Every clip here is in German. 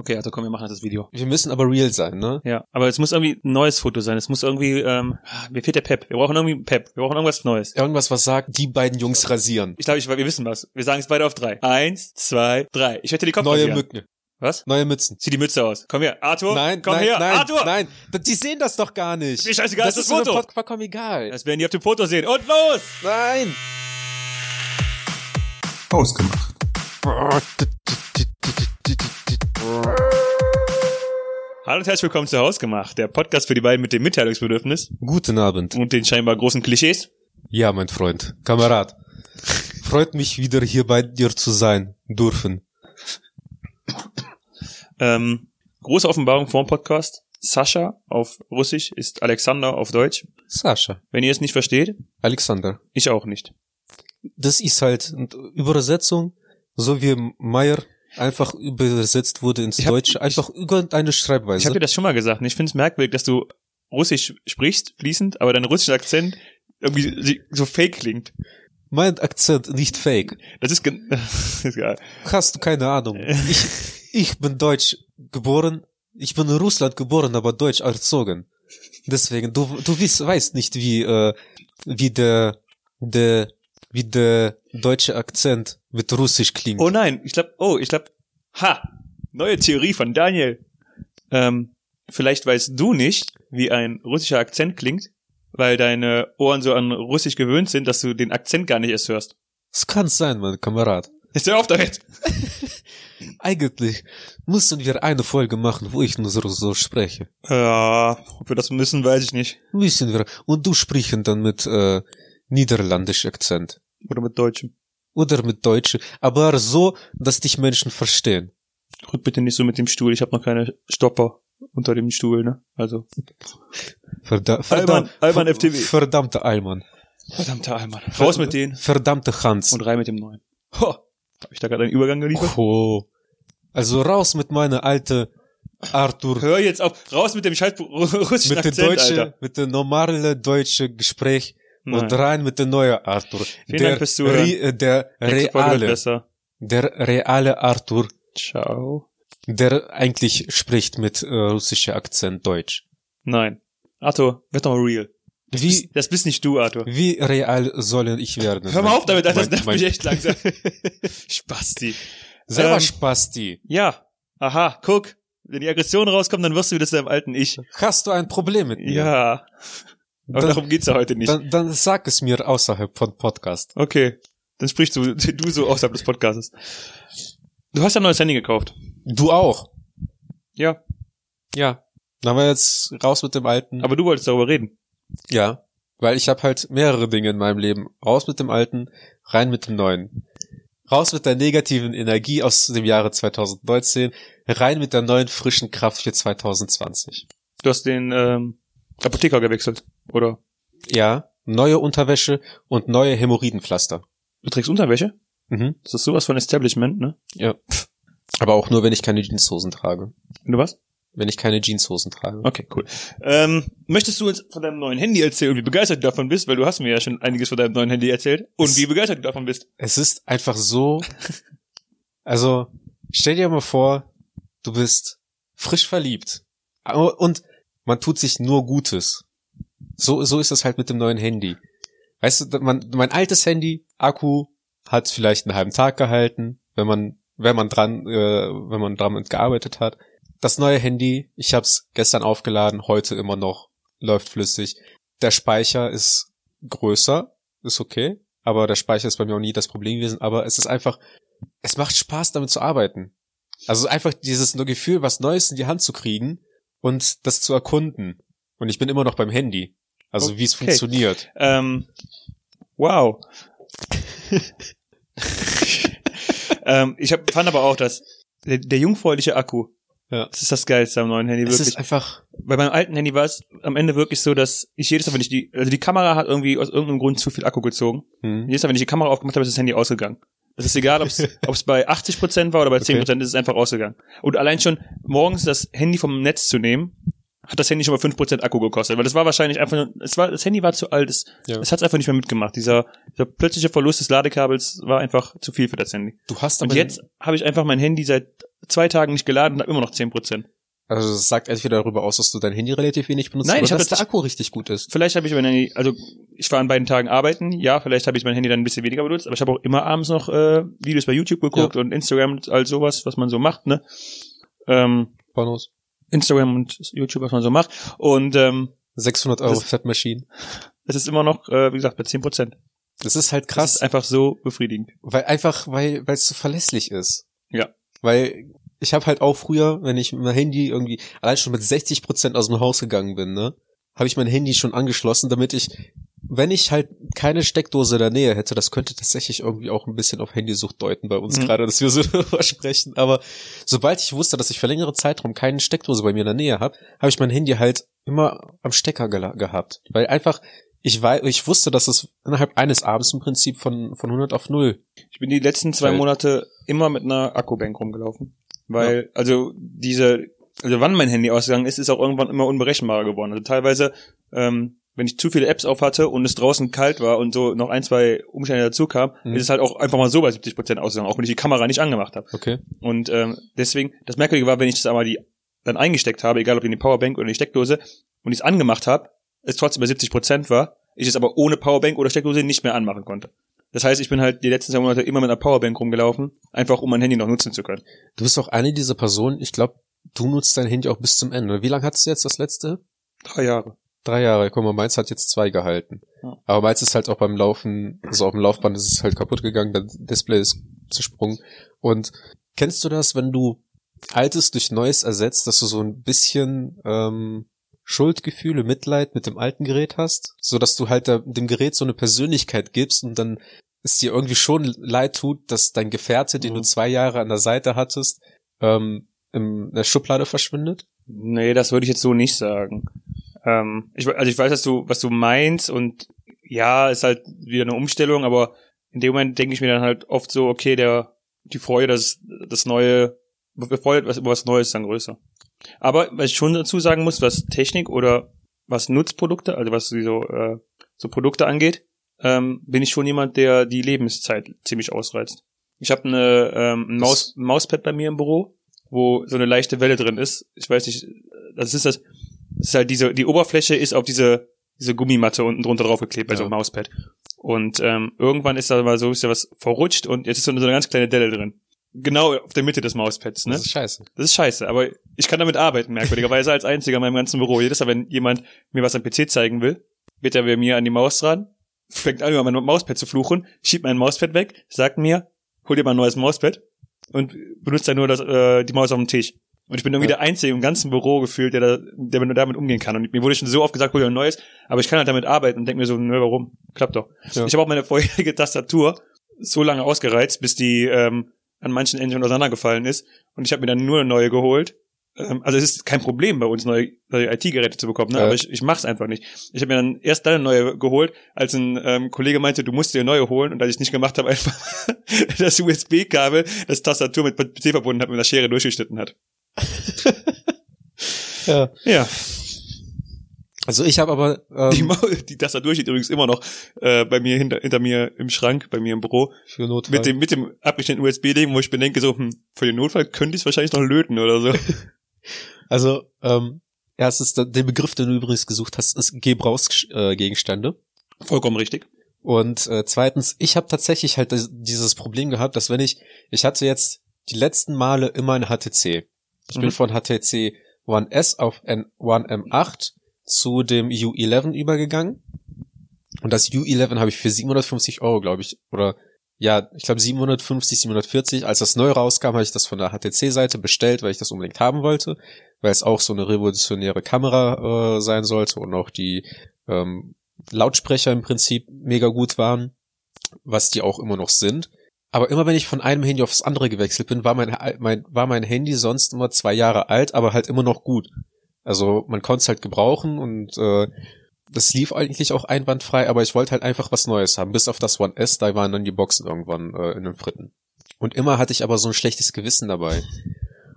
Okay, also komm, wir machen das Video. Wir müssen aber real sein, ne? Ja, aber es muss irgendwie ein neues Foto sein. Es muss irgendwie, ähm, mir fehlt der Pep. Wir brauchen irgendwie Pep. Wir brauchen irgendwas Neues. Irgendwas, was sagt, die beiden Jungs rasieren. Ich glaube, ich, wir wissen was. Wir sagen es beide auf drei. Eins, zwei, drei. Ich hätte die Kopf Neue rasieren. Mücken. Was? Neue Mützen. Zieh die Mütze aus. Komm her, Arthur. Nein, komm nein, her, nein, Arthur. nein. Die sehen das doch gar nicht. Mir scheißegal, das das ist ist so Foto. eine Pod vollkommen egal. Das werden die auf dem Foto sehen. Und los! Nein. Ausgemacht. Hallo und herzlich willkommen zu Hausgemacht, der Podcast für die beiden mit dem Mitteilungsbedürfnis Guten Abend. und den scheinbar großen Klischees. Ja, mein Freund, Kamerad. Freut mich wieder hier bei dir zu sein dürfen. Ähm, große Offenbarung vor dem Podcast. Sascha auf Russisch ist Alexander auf Deutsch. Sascha, Wenn ihr es nicht versteht, Alexander. ich auch nicht. Das ist halt eine Übersetzung, so wie Meyer einfach übersetzt wurde ins Ich hab- Deutsche, einfach irgendeine Schreibweise. Ich habe dir das schon mal gesagt. Ich finde es merkwürdig, dass du Russisch sprichst, fließend, aber dein russischer Akzent irgendwie so fake klingt. mein Akzent nicht fake. Das ist, das ist geil. Hast du keine Ahnung. Ich, ich bin deutsch geboren. Ich bin in Russland geboren, aber deutsch erzogen. Deswegen, du, du weißt, weißt nicht, wie, äh, wie der, der, wie der deutsche Akzent mit Russisch klingt. Oh nein, ich glaube, oh, ich glaube, ha, neue Theorie von Daniel. Ähm, vielleicht weißt du nicht, wie ein russischer Akzent klingt, weil deine Ohren so an Russisch gewöhnt sind, dass du den Akzent gar nicht erst hörst. Es kann sein, mein Kamerad. Jetzt hör auf damit. Eigentlich müssen wir eine Folge machen, wo ich nur so, so spreche. Ja, ob wir das müssen, weiß ich nicht. Müssen wir. Und du sprechen dann mit, äh, niederländisch Akzent. Oder mit Deutschem. Oder mit Deutsch. Aber so, dass dich Menschen verstehen. Rück bitte nicht so mit dem Stuhl, ich habe noch keine Stopper unter dem Stuhl, ne? Also. Verda Alman, Alman ver- FTW. Verdammter Alman. Verdammter Allmann. Raus mit denen Verdammter Hans. und rein mit dem neuen. Ho, hab ich da gerade einen Übergang geliefert? Oh. Also raus mit meiner alte Arthur. Hör jetzt auf. Raus mit dem scheiß russischen Mit der Akzent, deutsche, Alter. mit der normale deutsche Gespräch Nein. und rein mit der neue Arthur. Vielen der, Dank fürs Zuhören. Re- der Nächste wird reale, besser. der reale Arthur, Ciao. der eigentlich spricht mit äh, russischer Akzent Deutsch. Nein. Arthur, werd doch real. Wie, Das bist nicht du, Arthur. wie real sollen ich werden? Hör mal auf damit, Alter, das nervt mich echt langsam. Spasti. Selber Ähm, Spasti. Ja. Aha, guck. Wenn die Aggression rauskommt, dann wirst du wieder zu deinem alten Ich. Hast du ein Problem mit mir? Ja. Aber Dann- darum geht's ja heute nicht. Dann, dann sag es mir außerhalb von Podcast. Okay. Dann sprichst du, du so außerhalb des Podcasts. Du hast ja ein neues Handy gekauft. Du auch. Ja. Ja. Dann haben wir jetzt raus mit dem alten. Aber du wolltest darüber reden. ja. Weil ich habe halt mehrere Dinge in meinem Leben. Raus mit dem alten, rein mit dem neuen. Raus mit der negativen Energie aus dem Jahre 2019, rein mit der neuen frischen Kraft für 2020. Du hast den ähm, Apotheker gewechselt, oder? Ja. Neue Unterwäsche und neue Hämorrhoidenpflaster. Du trägst Unterwäsche? Mhm. Das ist sowas von Establishment, ne? Ja. Aber auch nur, wenn ich keine Jeanshosen trage. Wenn du was? Wenn ich keine Jeanshosen trage. Okay, cool. Ähm, möchtest du uns von deinem neuen Handy erzählen und wie begeistert du davon bist? Weil du hast mir ja schon einiges von deinem neuen Handy erzählt. Und Es- wie begeistert du davon bist. Es ist einfach so, also stell dir mal vor, du bist frisch verliebt und man tut sich nur Gutes. So, so ist es halt mit dem neuen Handy. Weißt du, man, mein altes Handy, Akku, hat vielleicht einen halben Tag gehalten, wenn man, wenn man dran, äh, wenn man dran gearbeitet hat. Das neue Handy, ich habe es gestern aufgeladen, heute immer noch, läuft flüssig. Der Speicher ist größer, ist okay, aber der Speicher ist bei mir auch nie das Problem gewesen. Aber es ist einfach, es macht Spaß, damit zu arbeiten. Also einfach dieses Gefühl, was Neues in die Hand zu kriegen und das zu erkunden. Und ich bin immer noch beim Handy. Also wie es Okay. funktioniert. Ähm, wow. ähm, ich hab, fand aber auch, dass der, der jungfräuliche Akku, Ja. das ist das Geilste am neuen Handy, Es wirklich. ist einfach, Bei meinem alten Handy war es am Ende wirklich so, dass ich jedes Mal, wenn ich die, also die Kamera hat irgendwie aus irgendeinem Grund zu viel Akku gezogen. hm, Jedes Mal, wenn ich die Kamera aufgemacht habe, ist das Handy ausgegangen. Das ist egal, ob es bei 80% war oder bei 10%, ist es einfach ausgegangen. Und allein schon morgens das Handy vom Netz zu nehmen, hat das Handy schon mal 5% Akku gekostet, weil das war wahrscheinlich einfach nur, es war, das Handy war zu alt, es, Ja. es hat einfach nicht mehr mitgemacht. Dieser, dieser plötzliche Verlust des Ladekabels war einfach zu viel für das Handy. du hast Und aber jetzt habe ich einfach mein Handy seit zwei Tagen nicht geladen und habe immer noch 10%. Also das sagt entweder darüber aus, dass du dein Handy relativ wenig benutzt Nein, oder ich hab dass das- der Akku richtig gut ist. Vielleicht habe ich mein Handy, also ich war an beiden Tagen arbeiten, ja, vielleicht habe ich mein Handy dann ein bisschen weniger benutzt, aber ich habe auch immer abends noch äh, Videos bei YouTube geguckt und Instagram und all sowas, was man so macht, ne? Ähm, Pornos. Instagram und YouTube, was man so macht. Und ähm, 600 Euro Das- Fettmaschinen. es ist immer noch, äh, wie gesagt, bei 10%. Das ist halt Das krass, ist einfach so befriedigend. weil einfach, weil weil es so verlässlich ist. Ja. Weil ich habe halt auch früher, wenn ich mit meinem Handy irgendwie allein schon mit 60 Prozent aus dem Haus gegangen bin, ne, habe ich mein Handy schon angeschlossen, damit ich, wenn ich halt keine Steckdose in der Nähe hätte, das könnte tatsächlich irgendwie auch ein bisschen auf Handysucht deuten bei uns Mhm. gerade, dass wir so darüber sprechen. Aber sobald ich wusste, dass ich für längere Zeitraum keine Steckdose bei mir in der Nähe habe, habe ich mein Handy halt immer am Stecker gela- gehabt, weil einfach ich weiß, ich wusste, dass es innerhalb eines Abends im Prinzip von von 100 auf 0 Ich bin die letzten zwei. Monate immer mit einer Akkubank rumgelaufen. Weil, also diese, also wann mein Handy ausgegangen ist, ist auch irgendwann immer unberechenbarer geworden. Also teilweise, ähm, wenn ich zu viele Apps auf hatte und es draußen kalt war und so noch ein, zwei Umstände dazu kam, Mhm. ist es halt auch einfach mal so bei 70 Prozent ausgegangen, auch wenn ich die Kamera nicht angemacht habe. Okay. Und ähm, deswegen, das Merkwürdige war, wenn ich das aber die dann eingesteckt habe, egal ob in die Powerbank oder in die Steckdose, und ich es angemacht habe, es trotzdem bei 70 Prozent war, ich es aber ohne Powerbank oder Steckdose nicht mehr anmachen konnte. Das heißt, ich bin halt die letzten zwei Monate immer mit einer Powerbank rumgelaufen, einfach um mein Handy noch nutzen zu können. Du bist auch eine dieser Personen, ich glaube, du nutzt dein Handy auch bis zum Ende. Wie lange hattest du jetzt das letzte? Drei Jahre. Drei Jahre. Guck mal, meins hat jetzt zwei gehalten. Ja. Aber meins ist halt auch beim Laufen, also auf dem Laufband ist es halt kaputt gegangen, das Display ist zersprungen. Und kennst du das, wenn du Altes durch Neues ersetzt, dass du so ein bisschen ähm, Schuldgefühle, Mitleid mit dem alten Gerät hast, so dass du halt dem Gerät so eine Persönlichkeit gibst und dann es dir irgendwie schon leid tut, dass dein Gefährte, den Mhm. du zwei Jahre an der Seite hattest, ähm, in der Schublade verschwindet? Nee, das würde ich jetzt so nicht sagen. Ähm, ich, also ich weiß, dass du, was du meinst und ja, ist halt wieder eine Umstellung, aber in dem Moment denke ich mir dann halt oft so, okay, der, die Freude, das, das Neue, die Freude was, über was Neues ist dann größer. Aber was ich schon dazu sagen muss, was Technik oder was Nutzprodukte, also was so, äh, so Produkte angeht, ähm, bin ich schon jemand, der die Lebenszeit ziemlich ausreizt. Ich habe eine ähm, ein Maus, ein Mauspad bei mir im Büro, wo so eine leichte Welle drin ist. Ich weiß nicht, das ist das, das ist halt diese, die Oberfläche ist auf diese, diese Gummimatte unten drunter draufgeklebt bei so einem Ja. Mauspad. Und ähm, irgendwann ist da mal so, ist da was verrutscht und jetzt ist so eine, so eine ganz kleine Delle drin. Genau auf der Mitte des Mauspads, ne? Das ist scheiße. Das ist scheiße, aber ich kann damit arbeiten, merkwürdigerweise als einziger in meinem ganzen Büro. Jedes Mal, wenn jemand mir was am PC zeigen will, wird er bei mir an die Maus dran, fängt an, über mein Mauspad zu fluchen, schiebt mein Mauspad weg, sagt mir, hol dir mal ein neues Mauspad und benutzt dann nur das, äh, die Maus auf dem Tisch. Und ich bin irgendwie Ja. der Einzige im ganzen Büro gefühlt, der, da, der nur damit umgehen kann. Und mir wurde schon so oft gesagt, hol dir ein neues, aber ich kann halt damit arbeiten und denke mir so, nö, warum? Klappt doch. Ja. Ich habe auch meine vorherige Tastatur so lange ausgereizt, bis die ähm, an manchen schon auseinandergefallen ist. Und ich habe mir dann nur eine neue geholt. Ähm, also es ist kein Problem bei uns, neue, neue IT-Geräte zu bekommen, ne? Ja. aber ich, ich mach's einfach nicht. Ich habe mir dann erst dann eine neue geholt, als ein ähm, Kollege meinte, du musst dir eine neue holen. Und als ich nicht gemacht habe, einfach das USB-Kabel, das Tastatur mit PC verbunden hat, mit einer Schere durchgeschnitten hat. Ja. Ja, Also ich habe aber die, ähm, Mau die Tastatur steht übrigens immer noch äh, bei mir hinter, hinter mir im Schrank, bei mir im Büro, für Notfall. mit dem, mit dem abgeschnittenen USB-Ding, wo ich mir denke, so, hm, für den Notfall könnte ich es wahrscheinlich noch löten oder so. Also, ähm, erstens, der der Begriff, den du übrigens gesucht hast, ist Gebrauchsgegenstände. Vollkommen richtig. Und äh, zweitens, ich habe tatsächlich halt das, dieses Problem gehabt, dass wenn ich, ich hatte jetzt die letzten Male immer ein HTC. Ich Mhm. bin von HTC One S auf N One M8 zu dem U11 übergegangen. Und das U11 habe ich für 750 Euro, glaube ich, oder ja, ich glaube 750, 740. Als das neu rauskam, habe ich das von der HTC-Seite bestellt, weil ich das unbedingt haben wollte, weil es auch so eine revolutionäre Kamera äh, sein sollte und auch die ähm, Lautsprecher im Prinzip mega gut waren, was die auch immer noch sind. Aber immer wenn ich von einem Handy aufs andere gewechselt bin, war mein, mein, war mein Handy sonst immer zwei Jahre alt, aber halt immer noch gut. Also man konnte es halt gebrauchen und äh, das lief eigentlich auch einwandfrei, aber ich wollte halt einfach was Neues haben. Bis auf das One S, da waren dann die Boxen irgendwann äh, in den Fritten. Und immer hatte ich aber so ein schlechtes Gewissen dabei.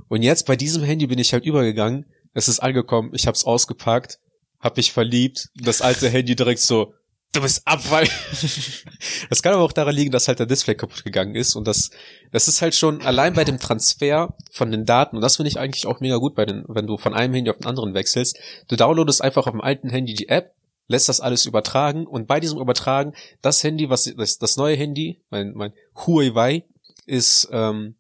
Und jetzt bei diesem Handy bin ich halt übergegangen, es ist angekommen, ich hab's ausgepackt, hab mich verliebt, das alte Handy direkt so du bist Abfall. das kann aber auch daran liegen, dass halt der Display kaputt gegangen ist und das, das ist halt schon allein bei dem Transfer von den Daten und das finde ich eigentlich auch mega gut bei den, wenn du von einem Handy auf den anderen wechselst. Du downloadest einfach auf dem alten Handy die App, lässt das alles übertragen und bei diesem Übertragen das Handy, was das, das neue Handy, mein mein Huawei ist ähm,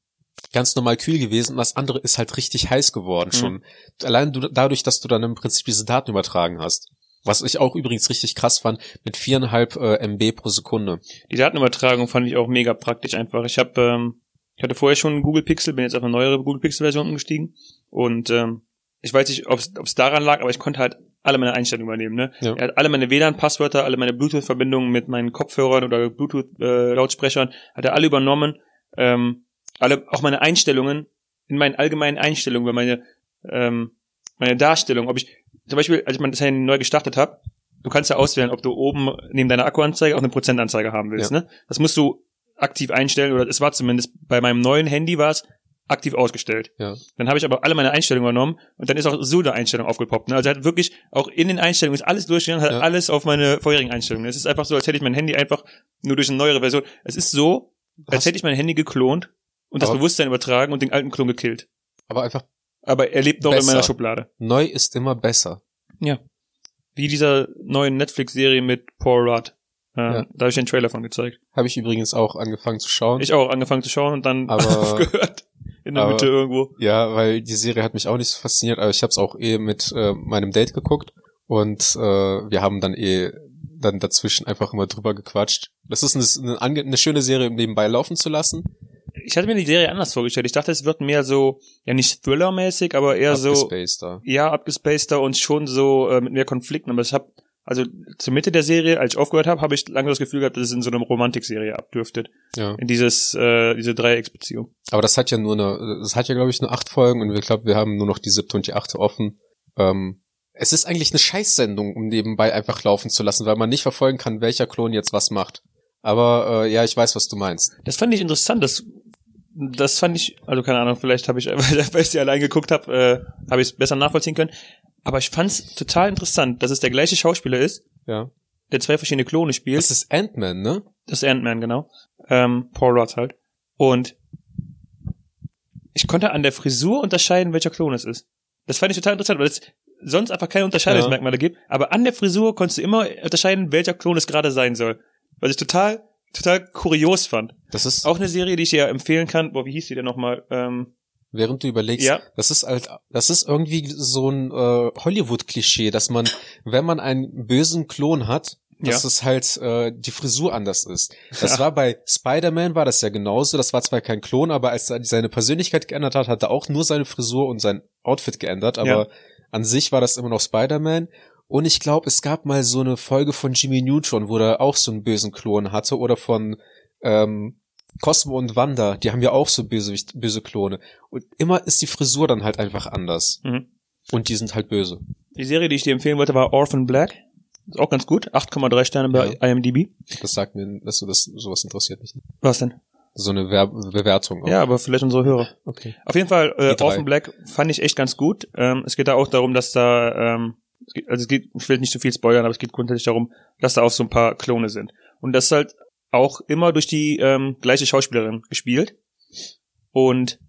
ganz normal kühl gewesen und das andere ist halt richtig heiß geworden Mhm. schon. Allein du, dadurch, dass du dann im Prinzip diese Daten übertragen hast. Was ich auch übrigens richtig krass fand, mit viereinhalb äh, MB pro Sekunde. Die Datenübertragung fand ich auch mega praktisch einfach. Ich habe, ähm, ich hatte vorher schon einen Google Pixel, bin jetzt auf eine neuere Google Pixel Version umgestiegen und ähm, ich weiß nicht, ob es daran lag, aber ich konnte halt alle meine Einstellungen übernehmen. Ne? Ja. Er hat alle meine WLAN-Passwörter, alle meine Bluetooth-Verbindungen mit meinen Kopfhörern oder Bluetooth-Lautsprechern, hat er alle übernommen. Ähm, alle, auch meine Einstellungen, in meinen allgemeinen Einstellungen, über meine, ähm, meine Darstellung, ob ich, zum Beispiel, als ich das Handy neu gestartet habe, du kannst ja auswählen, ob du oben neben deiner Akkuanzeige auch eine Prozentanzeige haben willst. Ne? Das musst du aktiv einstellen, oder es war zumindest bei meinem neuen Handy war es aktiv ausgestellt. Ja. Dann habe ich aber alle meine Einstellungen übernommen und dann ist auch so eine Einstellung aufgepoppt. Ne? Also er hat wirklich auch in den Einstellungen ist alles durchgegangen, hat Ja. alles auf meine vorherigen Einstellungen. Es ist einfach so, als hätte ich mein Handy einfach nur durch eine neuere Version. Es ist so, als Hast- hätte ich mein Handy geklont und das Bewusstsein übertragen und den alten Klon gekillt. Aber einfach Aber er lebt noch in Besser. meiner Schublade. neu ist immer besser. Ja. Wie dieser neuen Netflix-Serie mit Paul Rudd. Äh, Ja. Da habe ich den Trailer von gezeigt. Habe ich übrigens auch angefangen zu schauen. Ich auch angefangen zu schauen und dann Aber- aufgehört. In der aber- Mitte irgendwo. Ja, weil die Serie hat mich auch nicht so fasziniert, aber ich habe es auch eh mit äh, meinem Date geguckt und äh, wir haben dann eh dann dazwischen einfach immer drüber gequatscht. Das ist eine, eine, eine schöne Serie, um nebenbei laufen zu lassen. Ich hatte mir die Serie anders vorgestellt. Ich dachte, es wird mehr so, ja nicht Thriller-mäßig, aber eher so, Abgespaced da. ja, abgespaceder und schon so äh, mit mehr Konflikten. Aber ich habe, also zur Mitte der Serie, als ich aufgehört habe, habe ich lange das Gefühl gehabt, dass es in so eine Romantikserie abdürftet. Ja. In dieses, äh, diese Dreiecksbeziehung. Aber das hat ja nur eine, das hat ja glaube ich nur acht Folgen und wir glaube, wir haben nur noch die siebte und die achte offen. Ähm, es ist eigentlich eine Scheißsendung, um nebenbei einfach laufen zu lassen, weil man nicht verfolgen kann, welcher Klon jetzt was macht. Aber äh, ja, ich weiß, was du meinst. Das fand ich interessant. Das, das fand ich, also keine Ahnung, vielleicht habe ich, weil ich sie allein geguckt habe, äh, habe ich es besser nachvollziehen können. Aber ich fand es total interessant, dass es der gleiche Schauspieler ist, Ja. der zwei verschiedene Klone spielt. Das ist Ant-Man, ne? Das ist Ant-Man, genau. Ähm, Paul Rudd halt. Und ich konnte an der Frisur unterscheiden, welcher Klon es ist. Das fand ich total interessant, weil es sonst einfach keine Unterscheidungsmerkmale gibt. Aber an der Frisur konntest du immer unterscheiden, welcher Klon es gerade sein soll. Was ich total, total kurios fand. Das ist, Auch eine Serie, die ich dir empfehlen kann. Boah, wie hieß die denn nochmal? Ähm, während du überlegst, Ja. das ist halt, das ist irgendwie so ein äh, Hollywood-Klischee, dass man, wenn man einen bösen Klon hat, dass Ja. es halt äh, die Frisur anders ist. Das Ja. war bei Spider-Man war das ja genauso. Das war zwar kein Klon, aber als er seine Persönlichkeit geändert hat, hat er auch nur seine Frisur und sein Outfit geändert. Aber Ja. an sich war das immer noch Spider-Man. Und ich glaube, es gab mal so eine Folge von Jimmy Neutron, wo er auch so einen bösen Klon hatte, oder von ähm, Cosmo und Wanda, die haben ja auch so böse, böse Klone. Und immer ist die Frisur dann halt einfach anders. mhm. Und die sind halt böse. Die Serie, die ich dir empfehlen wollte, war Orphan Black. Ist auch ganz gut. 8,3 Sterne bei IMDb. Das sagt mir, dass du das, sowas interessiert mich. nicht. Was denn? So eine Wer Bewertung. auch. Ja, aber vielleicht unsere Hörer. Okay. Auf jeden Fall, äh, drei. Orphan Black fand ich echt ganz gut. Ähm, es geht da auch darum, dass da, ähm, es geht, also es geht, ich will nicht zu viel spoilern, aber es geht grundsätzlich darum, dass da auch so ein paar Klone sind. Und das ist halt auch immer durch die ähm, gleiche Schauspielerin gespielt. Und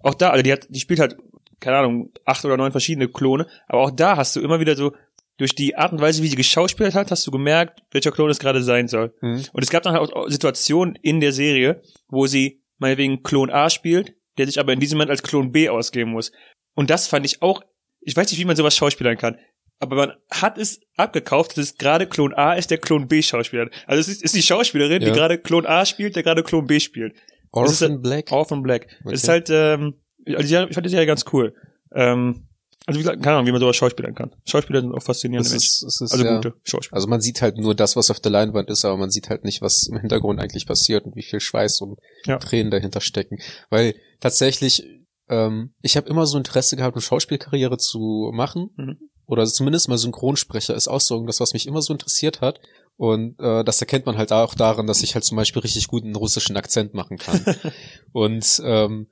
auch da, also die hat, die spielt halt, keine Ahnung, acht oder neun verschiedene Klone, aber auch da hast du immer wieder so, durch die Art und Weise, wie sie geschauspielt hat, hast du gemerkt, welcher Klon es gerade sein soll. Mhm. Und es gab dann halt auch Situationen in der Serie, wo sie meinetwegen Klon A spielt, der sich aber in diesem Moment als Klon B ausgeben muss. Und das fand ich auch, ich weiß nicht, wie man sowas schauspielern kann, aber man hat es abgekauft, dass es gerade Klon A ist, der Klon B schauspielert. Also es ist, ist die Schauspielerin, Ja. die gerade Klon A spielt, der gerade Klon B spielt. Das ist Orphan Black. Orphan Black. Okay. Es ist halt, ähm, also ich fand die Serie ganz cool. Ähm, also wie gesagt, keine Ahnung, wie man sowas schauspielern kann. Schauspieler sind auch faszinierende Das Menschen. ist, ist, Also ja. gute Schauspieler. Also man sieht halt nur das, was auf der Leinwand ist, aber man sieht halt nicht, was im Hintergrund eigentlich passiert und wie viel Schweiß und Ja. Tränen dahinter stecken. Weil tatsächlich, ähm, ich habe immer so Interesse gehabt, eine Schauspielkarriere zu machen. Mhm. Oder zumindest mal Synchronsprecher ist auch so das, was mich immer so interessiert hat. Und äh, das erkennt man halt auch daran, dass ich halt zum Beispiel richtig gut einen russischen Akzent machen kann. und ähm,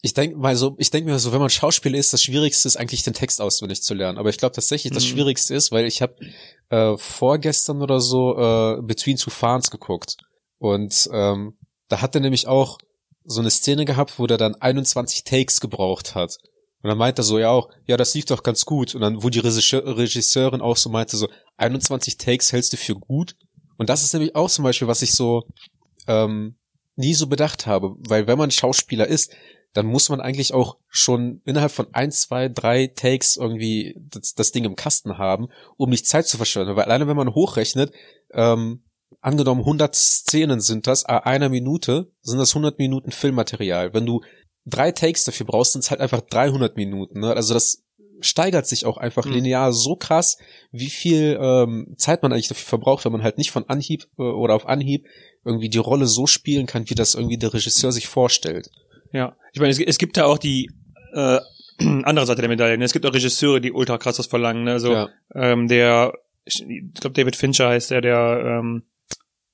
ich denke mal so, ich denke mir so, wenn man Schauspieler ist, das Schwierigste ist eigentlich den Text auswendig zu lernen. Aber ich glaube tatsächlich, das Mhm. Schwierigste ist, weil ich habe äh, vorgestern oder so äh, Between Two Fans geguckt und ähm, da hat er nämlich auch so eine Szene gehabt, wo der dann 21 Takes gebraucht hat. Und dann meinte er so, ja auch, ja, das lief doch ganz gut. Und dann, wo die Regisseur, Regisseurin auch so meinte, so, 21 Takes hältst du für gut? Und das ist nämlich auch zum Beispiel, was ich so ähm, nie so bedacht habe. Weil wenn man Schauspieler ist, dann muss man eigentlich auch schon innerhalb von ein, zwei, drei Takes irgendwie das, das Ding im Kasten haben, um nicht Zeit zu verschwenden. Weil alleine wenn man hochrechnet, ähm, angenommen 100 Szenen sind das, einer Minute, sind das 100 Minuten Filmmaterial. Wenn du drei Takes dafür brauchst, sind es halt einfach 300 Minuten. Ne? Also das steigert sich auch einfach Mhm. linear so krass, wie viel ähm, Zeit man eigentlich dafür verbraucht, wenn man halt nicht von Anhieb äh, oder auf Anhieb irgendwie die Rolle so spielen kann, wie das irgendwie der Regisseur sich vorstellt. Ja, ich meine, es, es gibt da auch die äh, andere Seite der Medaille. ne? Es gibt auch Regisseure, die ultra krass was verlangen. Ne? So, ja. ähm, der, ich glaube, David Fincher heißt der, der ähm,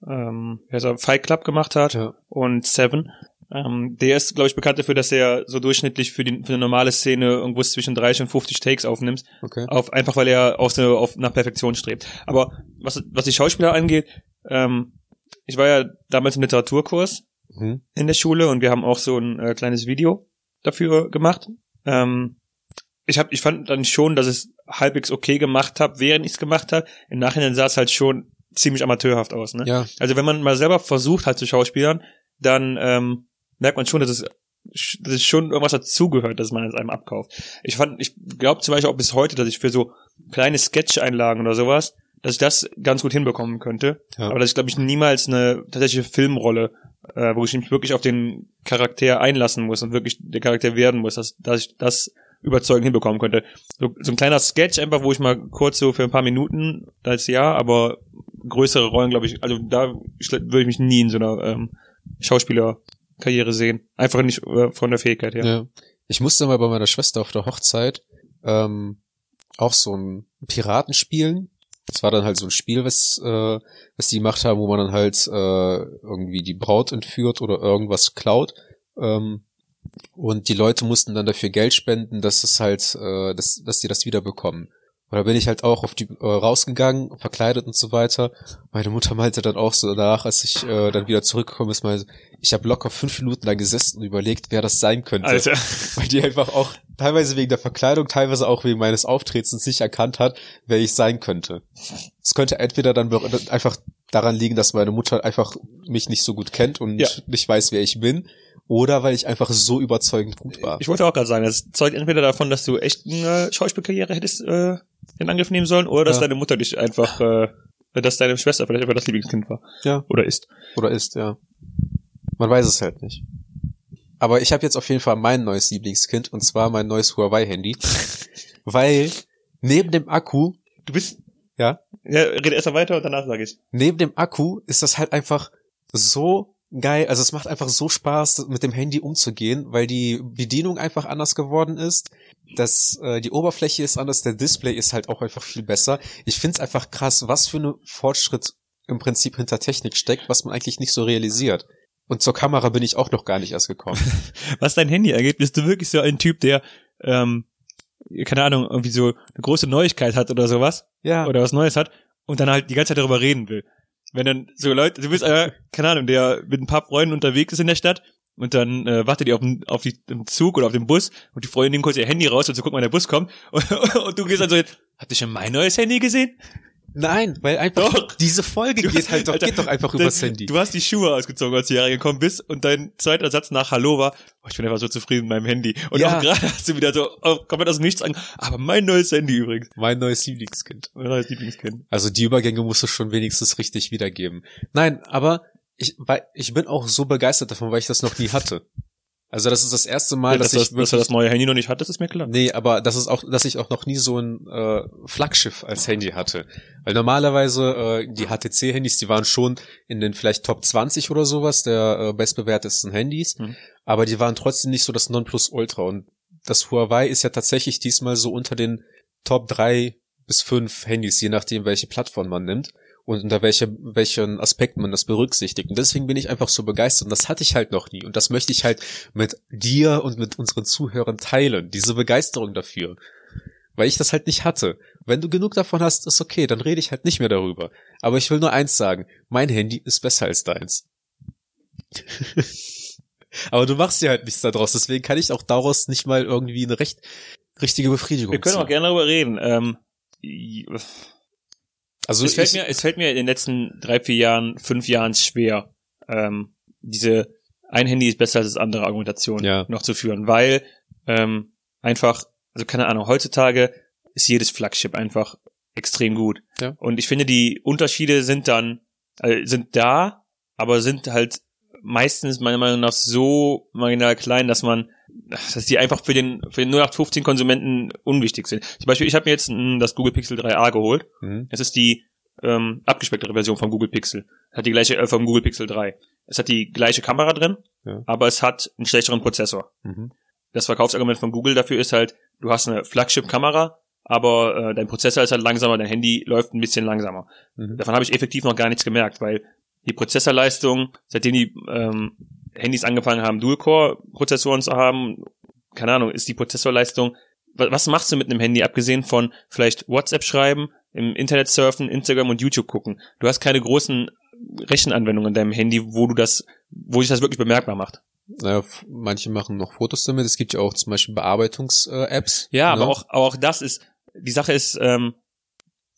ähm, er, Fight Club gemacht hat Ja. und Seven. Ähm, der ist, glaube ich, bekannt dafür, dass er so durchschnittlich für, die, für eine normale Szene irgendwo zwischen 30 und 50 Takes aufnimmt. Okay. Auf, einfach weil er auch so auf, nach Perfektion strebt. Aber was, was die Schauspieler angeht, ähm, ich war ja damals im Literaturkurs Mhm. in der Schule und wir haben auch so ein äh, kleines Video dafür gemacht. Ähm, ich hab, ich fand dann schon, dass es halbwegs okay gemacht habe, während ich es gemacht habe. Im Nachhinein sah es halt schon ziemlich amateurhaft aus. Ne? Ja, Also wenn man mal selber versucht halt zu Schauspielern, dann ähm, merkt man schon, dass es, dass es schon irgendwas dazugehört, dass man es einem abkauft. Ich fand, ich glaube zum Beispiel auch bis heute, dass ich für so kleine Sketch-Einlagen oder sowas, dass ich das ganz gut hinbekommen könnte. Ja. Aber dass ich glaube ich niemals eine tatsächliche Filmrolle, äh, wo ich mich wirklich auf den Charakter einlassen muss und wirklich der Charakter werden muss, dass, dass ich das überzeugend hinbekommen könnte. So, so ein kleiner Sketch einfach, wo ich mal kurz so für ein paar Minuten, das ja, aber größere Rollen, glaube ich, also da schl- würde ich mich nie in so einer ähm, Schauspielerkarriere sehen. Einfach nicht äh, von der Fähigkeit her. Ja. Ich musste mal bei meiner Schwester auf der Hochzeit ähm, auch so ein Piraten spielen. Das war dann halt so ein Spiel, was, äh, was die gemacht haben, wo man dann halt äh, irgendwie die Braut entführt oder irgendwas klaut. Ähm, und die Leute mussten dann dafür Geld spenden, dass es halt, äh, dass, dass die das wieder bekommen. Und da bin ich halt auch auf die äh, rausgegangen, verkleidet und so weiter. Meine Mutter meinte dann auch so danach, als ich äh, dann wieder zurückgekommen ist, meinte, ich habe locker fünf Minuten da gesessen und überlegt, wer das sein könnte. Alter. Weil die einfach auch teilweise wegen der Verkleidung, teilweise auch wegen meines Auftretens nicht erkannt hat, wer ich sein könnte. Es könnte entweder dann einfach daran liegen, dass meine Mutter einfach mich nicht so gut kennt und Ja. nicht weiß, wer ich bin, oder weil ich einfach so überzeugend gut war. Ich wollte auch gerade sagen, das zeugt entweder davon, dass du echt eine Schauspielkarriere hättest äh, in Angriff nehmen sollen, oder dass Ja. deine Mutter dich einfach, äh, dass deine Schwester vielleicht einfach das Lieblingskind war. Ja. Oder ist. Oder ist, ja. Man weiß es halt nicht. Aber ich habe jetzt auf jeden Fall mein neues Lieblingskind und zwar mein neues Huawei-Handy. weil neben dem Akku, Du bist. Ja? Ja, rede erst mal weiter und danach sage ich. neben dem Akku ist das halt einfach so geil. Also es macht einfach so Spaß, mit dem Handy umzugehen, weil die Bedienung einfach anders geworden ist. Das, äh, die Oberfläche ist anders, der Display ist halt auch einfach viel besser. Ich find's einfach krass, was für ein Fortschritt im Prinzip hinter Technik steckt, was man eigentlich nicht so realisiert. Und zur Kamera bin ich auch noch gar nicht erst gekommen. Was dein Handy angeht, bist du wirklich so ein Typ, der, ähm, keine Ahnung, irgendwie so eine große Neuigkeit hat oder sowas, Ja. oder was Neues hat, und dann halt die ganze Zeit darüber reden will. Wenn dann so Leute, du bist einer, keine Ahnung, der mit ein paar Freunden unterwegs ist in der Stadt, und dann äh, wartet ihr auf, den, auf die, Zug oder auf den Bus und die Freundin nimmt kurz ihr Handy raus und so guckt, wann der Bus kommt und, und du gehst dann so, habt ihr schon mein neues Handy gesehen? Nein, weil einfach Doch. diese Folge Du geht hast- halt doch, Alter, geht doch einfach übers Handy. Du hast die Schuhe ausgezogen, als du hier reingekommen bist und dein zweiter Satz nach Hallo war, oh, ich bin einfach so zufrieden mit meinem Handy. Und Ja. auch gerade hast du wieder so oh, komplett aus dem Nichts an, aber mein neues Handy übrigens. Mein neues Lieblingskind. Mein neues Lieblingskind. Also die Übergänge musst du schon wenigstens richtig wiedergeben. Nein, aber ich, weil, ich bin auch so begeistert davon, weil ich das noch nie hatte. Also das ist das erste Mal, Ja, dass, dass, ich das, dass er wirklich, das neue Handy noch nicht hat, das ist mir klar. nee, aber das ist auch, dass ich auch noch nie so ein äh, Flaggschiff als Handy hatte. Weil normalerweise äh, die HTC-Handys, die waren schon in den vielleicht Top 20 oder sowas der äh, bestbewertesten Handys, Mhm. aber die waren trotzdem nicht so das Nonplusultra. Und das Huawei ist ja tatsächlich diesmal so unter den Top 3 bis 5 Handys, je nachdem, welche Plattform man nimmt. Und unter welcher, welchen Aspekten man das berücksichtigt. Und deswegen bin ich einfach so begeistert. Und das hatte ich halt noch nie. Und das möchte ich halt mit dir und mit unseren Zuhörern teilen. Diese Begeisterung dafür. Weil ich das halt nicht hatte. Wenn du genug davon hast, ist okay, dann rede ich halt nicht mehr darüber. Aber ich will nur eins sagen. Mein Handy ist besser als deins. Aber du machst ja halt nichts daraus, deswegen kann ich auch daraus nicht mal irgendwie eine recht richtige Befriedigung Wir können ziehen. auch gerne darüber reden. Ähm, also es, fällt ich, mir, es fällt mir in den letzten drei, vier Jahren, fünf Jahren schwer, ähm, diese ein Handy ist besser als das andere Argumentation Ja. noch zu führen, weil ähm, einfach, also keine Ahnung, heutzutage ist jedes Flagship einfach extrem gut. Ja. Und ich finde, die Unterschiede sind dann, äh, sind da, aber sind halt meistens meiner Meinung nach so marginal klein, dass man, dass die einfach für den, für den 0815 Konsumenten unwichtig sind. Zum Beispiel, ich habe mir jetzt mm, das Google Pixel 3a geholt. Mhm. Es ist die ähm, abgespecktere Version vom Google Pixel. Es hat die gleiche äh, vom Google Pixel 3. Es hat die gleiche Kamera drin, Ja. aber es hat einen schlechteren Prozessor. Mhm. Das Verkaufsargument von Google dafür ist halt, du hast eine Flagship-Kamera, aber äh, dein Prozessor ist halt langsamer, dein Handy läuft ein bisschen langsamer. Mhm. Davon habe ich effektiv noch gar nichts gemerkt, weil die Prozessorleistung, seitdem die ähm, Handys angefangen haben, Dual-Core-Prozessoren zu haben, keine Ahnung, ist die Prozessorleistung. wa- Was machst du mit einem Handy, abgesehen von vielleicht WhatsApp schreiben, im Internet surfen, Instagram und YouTube gucken? Du hast keine großen Rechenanwendungen in deinem Handy, wo du das, wo sich das wirklich bemerkbar macht. Naja, manche machen noch Fotos damit. Es gibt ja auch zum Beispiel Bearbeitungs-Apps. Ja, ne? aber auch, aber auch das ist, die Sache ist, ähm,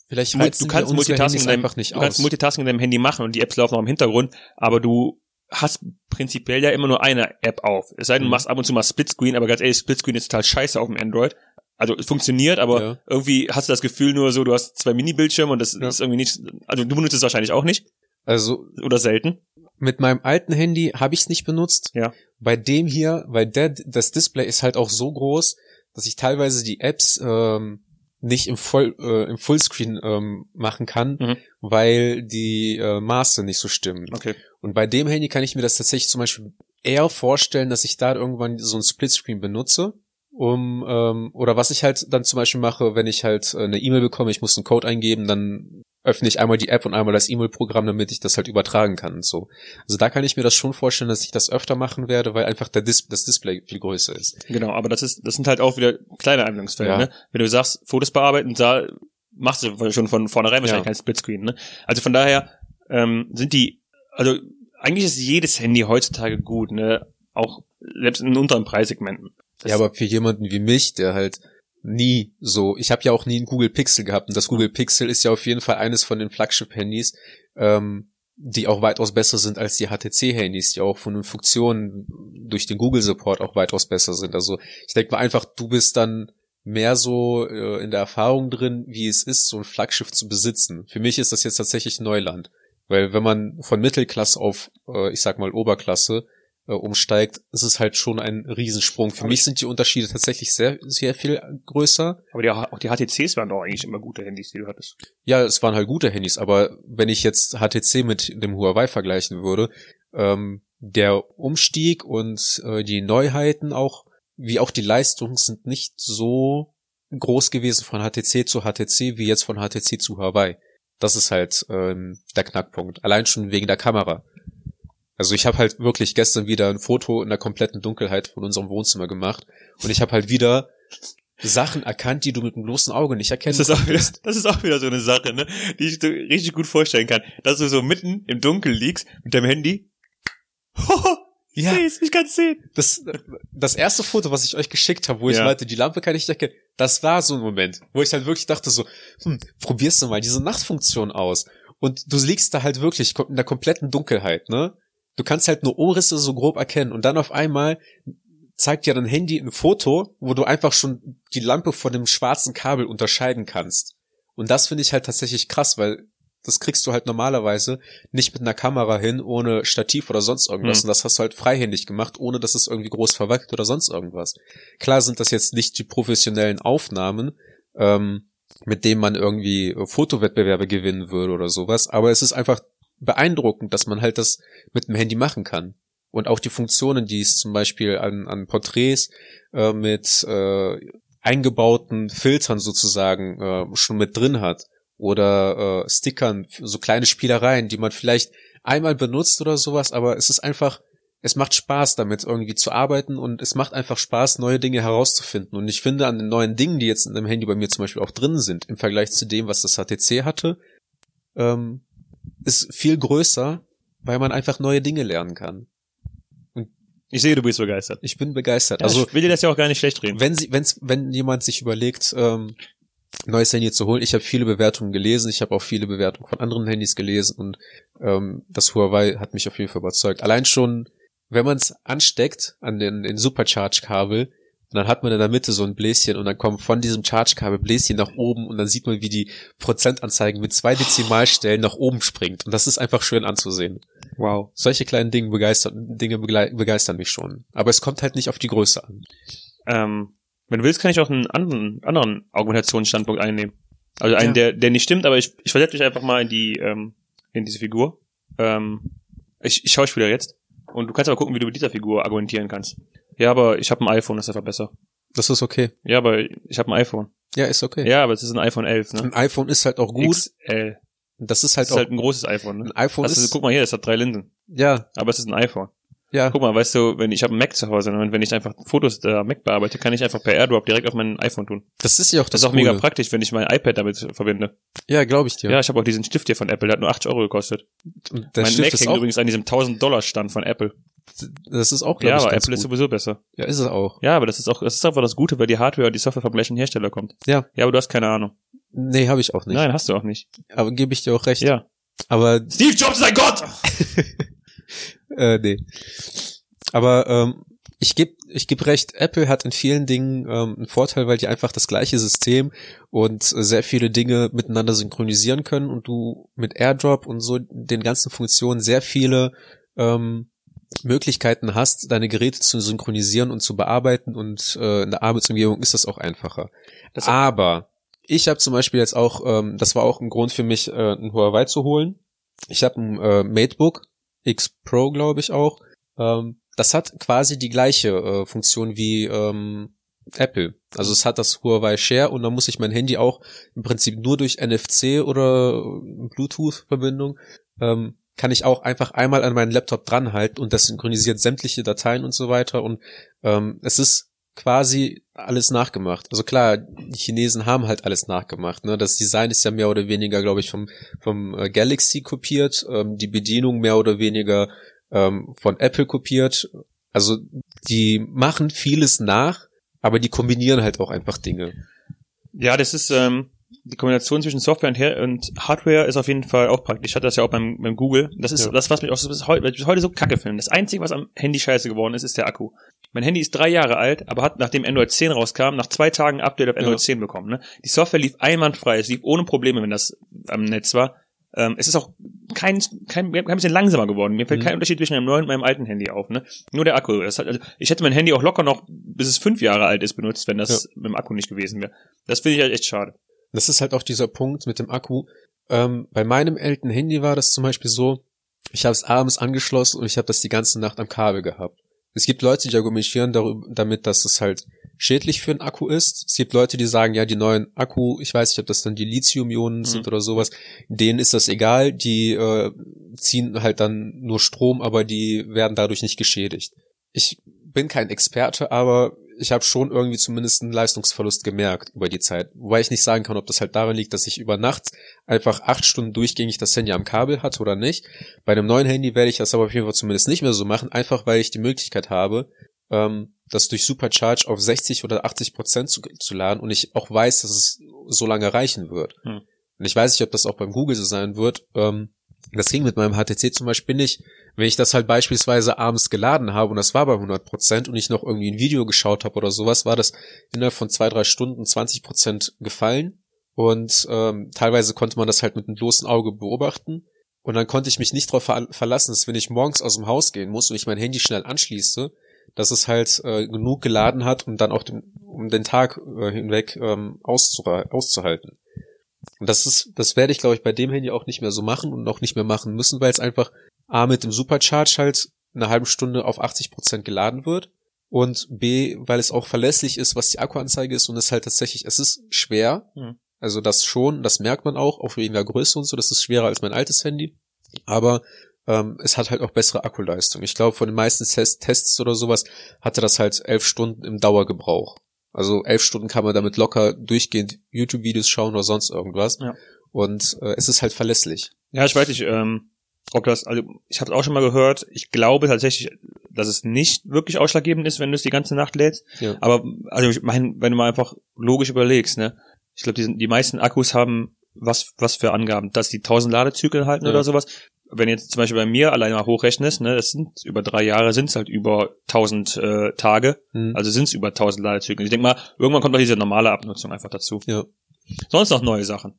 Vielleicht du, du kannst Multitasking, in deinem, einfach nicht du kannst aus. Multitasking in deinem Handy machen und die Apps laufen auch im Hintergrund, aber du hast prinzipiell ja immer nur eine App auf. Es sei denn, du Mhm. machst ab und zu mal Splitscreen, aber ganz ehrlich, Splitscreen ist total scheiße auf dem Android. Also es funktioniert, aber Ja. irgendwie hast du das Gefühl nur so, du hast zwei Mini-Bildschirme und das Ja. ist irgendwie nicht, also du benutzt es wahrscheinlich auch nicht Also oder selten. mit meinem alten Handy habe ich es nicht benutzt. Ja. Bei dem hier, weil der, das Display ist halt auch so groß, dass ich teilweise die Apps ähm, nicht im, Voll, äh, im Fullscreen ähm, machen kann, Mhm. weil die äh, Maße nicht so stimmen. Okay. Und bei dem Handy kann ich mir das tatsächlich zum Beispiel eher vorstellen, dass ich da irgendwann so ein Splitscreen benutze. Um, ähm, oder was ich halt dann zum Beispiel mache, wenn ich halt äh, eine E-Mail bekomme, ich muss einen Code eingeben, dann öffne ich einmal die App und einmal das E-Mail-Programm, damit ich das halt übertragen kann und so. Also da kann ich mir das schon vorstellen, dass ich das öfter machen werde, weil einfach der Dis das Display viel größer ist. Genau, aber das ist, das sind halt auch wieder kleine Anwendungsfälle, Ja. ne? Wenn du sagst, Fotos bearbeiten, da machst du schon von vornherein wahrscheinlich Ja. kein Splitscreen, ne? Also von daher ähm, sind die, also eigentlich ist jedes Handy heutzutage gut, ne? Auch selbst in unteren Preissegmenten. Das- ja, aber für jemanden wie mich, der halt nie so, ich habe ja auch nie einen Google Pixel gehabt und das Google Pixel ist ja auf jeden Fall eines von den Flagship-Handys, ähm, die auch weitaus besser sind als die HTC-Handys, die auch von den Funktionen durch den Google-Support auch weitaus besser sind. Also ich denke mal einfach, du bist dann mehr so äh, in der Erfahrung drin, wie es ist, so ein Flaggschiff zu besitzen. Für mich ist das jetzt tatsächlich Neuland. Weil wenn man von Mittelklasse auf, äh, ich sag mal, Oberklasse äh, umsteigt, ist es halt schon ein Riesensprung. Für mich sind die Unterschiede tatsächlich sehr, sehr viel größer. aber die, auch die HTCs waren doch eigentlich immer gute Handys, die du hattest. Ja, es waren halt gute Handys, aber wenn ich jetzt HTC mit dem Huawei vergleichen würde, ähm, der Umstieg und äh, die Neuheiten auch, wie auch die Leistung sind nicht so groß gewesen von HTC zu HTC wie jetzt von HTC zu Huawei. Das ist halt ähm, der Knackpunkt. Allein schon wegen der Kamera. Also ich habe halt wirklich gestern wieder ein Foto in der kompletten Dunkelheit von unserem Wohnzimmer gemacht und ich habe halt wieder Sachen erkannt, die du mit dem bloßen Auge nicht erkennen Das ist, auch wieder, das ist auch wieder so eine Sache, ne? Die ich richtig gut vorstellen kann. Dass du so mitten im Dunkeln liegst mit deinem Handy. ich Ja. seh's, ich kann's sehen. Das, das erste Foto, was ich euch geschickt habe, wo ich Ja. meinte, die Lampe kann ich nicht erkennen, das war so ein Moment, wo ich halt wirklich dachte so, hm, probierst du mal diese Nachtfunktion aus. Und du liegst da halt wirklich in der kompletten Dunkelheit, ne? Du kannst halt nur Umrisse so grob erkennen und dann auf einmal zeigt dir dein Handy ein Foto, wo du einfach schon die Lampe von dem schwarzen Kabel unterscheiden kannst. Und das finde ich halt tatsächlich krass, weil das kriegst du halt normalerweise nicht mit einer Kamera hin, ohne Stativ oder sonst irgendwas. Hm. Und das hast du halt freihändig gemacht, ohne dass es irgendwie groß verwackelt oder sonst irgendwas. Klar sind das jetzt nicht die professionellen Aufnahmen, ähm, mit denen man irgendwie Fotowettbewerbe gewinnen würde oder sowas, aber es ist einfach beeindruckend, dass man halt das mit dem Handy machen kann. Und auch die Funktionen, die es zum Beispiel an, an Porträts äh, mit äh, eingebauten Filtern sozusagen äh, schon mit drin hat. oder äh, Stickern, so kleine Spielereien, die man vielleicht einmal benutzt oder sowas, aber es ist einfach, es macht Spaß damit irgendwie zu arbeiten und es macht einfach Spaß, neue Dinge herauszufinden. Und ich finde an den neuen Dingen, die jetzt in dem Handy bei mir zum Beispiel auch drin sind, im Vergleich zu dem, was das HTC hatte, ähm, ist viel größer, weil man einfach neue Dinge lernen kann. Ich sehe, du bist begeistert. Ich bin begeistert. Ja, also ich will dir das ja auch gar nicht schlecht reden. wenn sie, wenn's, wenn jemand sich überlegt, ähm, neues Handy zu holen, ich habe viele Bewertungen gelesen, ich habe auch viele Bewertungen von anderen Handys gelesen und ähm, das Huawei hat mich auf jeden Fall überzeugt. Allein schon, wenn man es ansteckt an den, den Supercharge-Kabel, und dann hat man in der Mitte so ein Bläschen und dann kommen von diesem Charge-Kabel Bläschen nach oben und dann sieht man, wie die Prozentanzeigen mit zwei Dezimalstellen nach oben springt. Und das ist einfach schön anzusehen. Wow. Solche kleinen Dinge begeistern, Dinge begeistern mich schon. Aber es kommt halt nicht auf die Größe an. Ähm, wenn du willst, kann ich auch einen anderen, anderen Argumentationsstandpunkt einnehmen. Also einen, Ja. der, der nicht stimmt, aber ich, ich versetze dich einfach mal in die, ähm, in diese Figur. Ähm, ich, ich schauspieler jetzt. Und du kannst aber gucken, wie du mit dieser Figur argumentieren kannst. Ja, aber ich habe ein iPhone, das ist einfach besser. Das ist okay. Ja, aber ich habe ein iPhone. Ja, ist okay. Ja, aber es ist ein iPhone 11, ne? Ein iPhone ist halt auch gut. XL. Das ist Das halt ist auch, halt ein großes iPhone, ne? ein iPhone Das ist, guck mal hier, das hat drei Linsen. ja, Aber es ist ein iPhone. ja. Guck mal, weißt du, wenn ich habe einen Mac zu Hause ne, und wenn ich einfach Fotos der Mac bearbeite, kann ich einfach per AirDrop direkt auf mein iPhone tun. Das ist ja auch Das das, ist auch Coole. mega praktisch, wenn ich mein iPad damit verbinde. Ja, glaube ich dir. Ja, ich habe auch diesen Stift hier von Apple, der hat nur 80 Euro gekostet. Der mein Stift Mac hängt übrigens an diesem 1000 Dollar Stand von Apple. Das ist auch, Ja, glaube ich, aber ganz Apple ist gut. sowieso besser. Ja, ist es auch. Ja, aber das ist auch, das ist einfach das Gute, weil die Hardware und die Software vom gleichen Hersteller kommt. Ja. Ja, aber du hast keine Ahnung. Nee, habe ich auch nicht. Nein, hast du auch nicht. Aber gebe ich dir auch recht. Ja. Aber, Steve Jobs ist ein Gott! äh, nee. Aber, ähm, ich geb, ich geb recht, Apple hat in vielen Dingen ähm, einen Vorteil, weil die einfach das gleiche System und äh, sehr viele Dinge miteinander synchronisieren können und du mit AirDrop und so den ganzen Funktionen sehr viele ähm, Möglichkeiten hast, deine Geräte zu synchronisieren und zu bearbeiten und äh, in der Arbeitsumgebung ist das auch einfacher. Das- Aber ich habe zum Beispiel jetzt auch, ähm, das war auch ein Grund für mich, äh, ein Huawei zu holen. Ich habe ein äh, MateBook X Pro, glaube ich auch. Ähm, das hat quasi die gleiche äh, Funktion wie ähm, Apple. Also es hat das Huawei Share und dann muss ich mein Handy auch im Prinzip nur durch NFC oder Bluetooth-Verbindung ähm, kann ich auch einfach einmal an meinen Laptop dranhalten und das synchronisiert sämtliche Dateien und so weiter und ähm, es ist quasi alles nachgemacht. Also klar, die Chinesen haben halt alles nachgemacht. Ne? Das Design ist ja mehr oder weniger, glaube ich, vom, vom äh, Galaxy kopiert, ähm, die Bedienung mehr oder weniger ähm, von Apple kopiert. Also die machen vieles nach, aber die kombinieren halt auch einfach Dinge. Ja, das ist, ähm, die Kombination zwischen Software und, Her und Hardware ist auf jeden Fall auch praktisch. Ich hatte das ja auch beim, beim Google. Das ist Ja. das, was mich auch so bis heute, bis heute so kacke finde. Das Einzige, was am Handy scheiße geworden ist, ist der Akku. Mein Handy ist drei Jahre alt, aber hat, nachdem Android 10 rauskam, nach zwei Tagen Update auf Android Ja. 10 bekommen. Ne? Die Software lief einwandfrei, es lief ohne Probleme, wenn das am Netz war. Ähm, es ist auch kein, kein, kein bisschen langsamer geworden. Mir fällt Mhm. kein Unterschied zwischen meinem neuen und meinem alten Handy auf. Ne? Nur der Akku. Hat, also ich hätte mein Handy auch locker noch, bis es fünf Jahre alt ist, benutzt, wenn das mit dem Akku nicht gewesen wäre. Das finde ich halt echt schade. Das ist halt auch dieser Punkt mit dem Akku. Ähm, bei meinem alten Handy war das zum Beispiel so, ich habe es abends angeschlossen und ich habe das die ganze Nacht am Kabel gehabt. Es gibt Leute, die argumentieren darüber, damit, dass es halt schädlich für einen Akku ist. Es gibt Leute, die sagen, ja, die neuen Akku, ich weiß nicht, ob das dann die Lithium-Ionen sind Mhm. oder sowas, denen ist das egal, die äh, ziehen halt dann nur Strom, aber die werden dadurch nicht geschädigt. Ich bin kein Experte, aber ich habe schon irgendwie zumindest einen Leistungsverlust gemerkt über die Zeit. Wobei ich nicht sagen kann, ob das halt daran liegt, dass ich über Nacht einfach acht Stunden durchgängig das Handy am Kabel hatte oder nicht. Bei einem neuen Handy werde ich das aber auf jeden Fall zumindest nicht mehr so machen, einfach weil ich die Möglichkeit habe, ähm, das durch Supercharge auf 60 oder 80 Prozent zu, zu laden und ich auch weiß, dass es so lange reichen wird. Hm. Und ich weiß nicht, ob das auch beim Google so sein wird. Ähm, das ging mit meinem HTC zum Beispiel nicht. Wenn ich das halt beispielsweise abends geladen habe und das war bei 100 Prozent und ich noch irgendwie ein Video geschaut habe oder sowas, war das innerhalb von zwei, drei Stunden 20 Prozent gefallen. Und ähm, teilweise konnte man das halt mit einem bloßen Auge beobachten. Und dann konnte ich mich nicht darauf ver verlassen, dass wenn ich morgens aus dem Haus gehen muss und ich mein Handy schnell anschließe, dass es halt äh, genug geladen hat, um dann auch den, um den Tag äh, hinweg ähm, auszuhalten. Und das ist, das werde ich, glaube ich, bei dem Handy auch nicht mehr so machen und auch nicht mehr machen müssen, weil es einfach A mit dem Supercharge halt eine halbe Stunde auf 80 Prozent geladen wird und B, weil es auch verlässlich ist, was die Akkuanzeige ist und es halt tatsächlich, es ist schwer. Hm. Also das schon, das merkt man auch, auch wegen der Größe und so, das ist schwerer als mein altes Handy. Aber ähm, es hat halt auch bessere Akkuleistung. Ich glaube, von den meisten Test Tests oder sowas hatte das halt elf Stunden im Dauergebrauch. Also elf Stunden kann man damit locker durchgehend YouTube-Videos schauen oder sonst irgendwas. Ja. Und äh, es ist halt verlässlich. Ja, ich weiß nicht, ähm, ob das, also ich habe es auch schon mal gehört. Ich glaube tatsächlich, dass es nicht wirklich ausschlaggebend ist, wenn du es die ganze Nacht lädst. Ja. Aber also ich meine, wenn du mal einfach logisch überlegst, ne, ich glaube, die, die meisten Akkus haben was was für Angaben, dass die 1000 Ladezyklen halten Ja. oder sowas. Wenn jetzt zum Beispiel bei mir alleine mal hochrechnest, ne, das sind über drei Jahre sind es halt über 1000 äh, Tage, Hm. also sind es über 1000 Ladezyklen. Ich denke mal, irgendwann kommt doch diese normale Abnutzung einfach dazu. Ja. Sonst noch neue Sachen.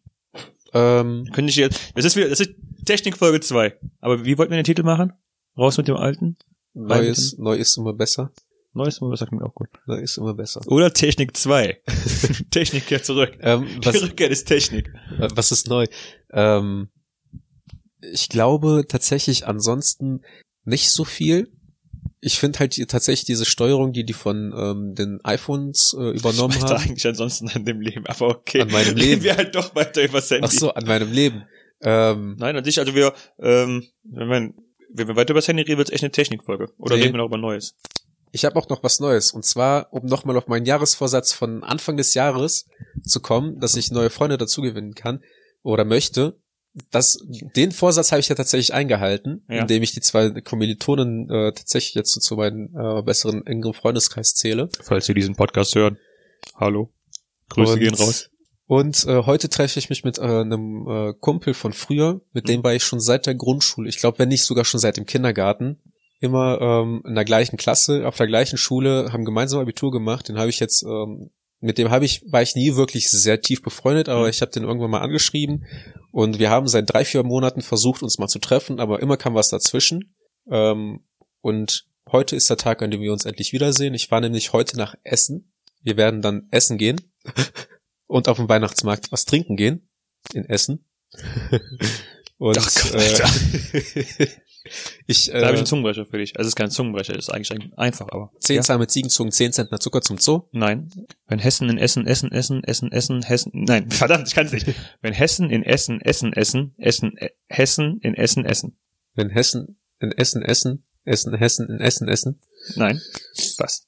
Ähm, Könnte ich jetzt, das ist wieder, das ist Technikfolge 2. Aber wie wollten wir den Titel machen? Raus mit dem alten? neu, ist, neu ist immer besser. Neues, das sagt mir auch gut. Neu ist immer besser. Oder Technik 2. Technik kehrt zurück. Ähm, Die was, Rückkehr ist Technik. Äh, Was ist neu? Ähm, ich glaube tatsächlich ansonsten nicht so viel. Ich finde halt die, tatsächlich diese Steuerung, die die von ähm, den iPhones äh, übernommen Ich haben. eigentlich ansonsten an dem Leben, aber okay. An meinem Reden Leben. wir halt doch weiter über Handy. Ach so, an meinem Leben. Ähm, Nein, an sich, also wir, ähm, wenn wir, wenn wir weiter über das Handy reden, wird es echt eine Technikfolge. Oder Nee. reden wir noch über Neues? Ich habe auch noch was Neues. Und zwar, um nochmal auf meinen Jahresvorsatz von Anfang des Jahres zu kommen, dass ich neue Freunde dazu gewinnen kann oder möchte. Das, den Vorsatz habe ich ja tatsächlich eingehalten, Ja. indem ich die zwei Kommilitonen äh, tatsächlich jetzt so zu meinem äh, besseren, engeren Freundeskreis zähle. Falls Sie diesen Podcast hören. Hallo. Grüße Und- gehen raus. Und äh, heute treffe ich mich mit äh, einem äh, Kumpel von früher, mit Mhm. dem war ich schon seit der Grundschule, ich glaube, wenn nicht sogar schon seit dem Kindergarten, immer ähm, in der gleichen Klasse, auf der gleichen Schule, haben gemeinsam Abitur gemacht. Den habe ich jetzt, ähm, mit dem habe ich, war ich nie wirklich sehr tief befreundet, aber Mhm. ich habe den irgendwann mal angeschrieben und wir haben seit drei, vier Monaten versucht, uns mal zu treffen, aber immer kam was dazwischen. Ähm, und heute ist der Tag, an dem wir uns endlich wiedersehen. Ich war nämlich heute nach Essen. Wir werden dann essen gehen und auf dem Weihnachtsmarkt was trinken gehen in Essen. und Ach Gott, äh, Ich Da habe ich äh, einen Zungenbrecher für dich. Also es ist kein Zungenbrecher, ist eigentlich ein- einfach, aber. zehn Ja? Zahme Ziegenzungen, zehn Zentner Zucker zum Zoo. Nein. Wenn Hessen in Essen, Essen, Essen, Essen, Essen, Hessen. Nein, verdammt, ich kann es nicht. Wenn Hessen in Essen, Essen, Essen, Essen, äh, Hessen in Essen, Essen. Wenn Hessen in Essen essen, Essen, Hessen in Essen essen. Nein. Was?